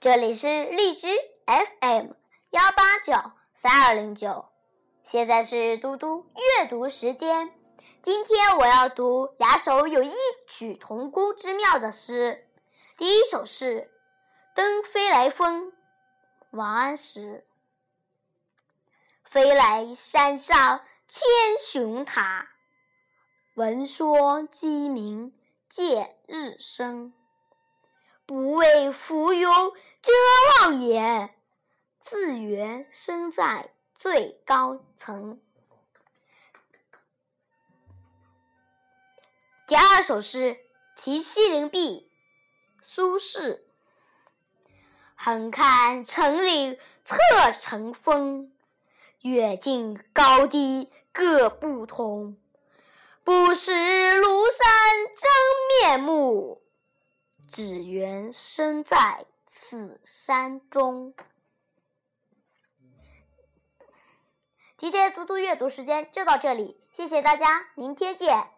这里是荔枝 FM 幺八九三二零九，现在是嘟嘟阅读时间。今天我要读两首有异曲同工之妙的诗。第一首是《登飞来峰》，王安石。飞来山上千寻塔，闻说鸡鸣见日升。不畏浮云遮望眼，自缘身在最高层。第二首诗《题西林壁》，苏轼。横看成岭侧成峰，远近高低各不同。不识庐山真面目。只缘身在此山中。今天读读阅读时间就到这里，谢谢大家，明天见。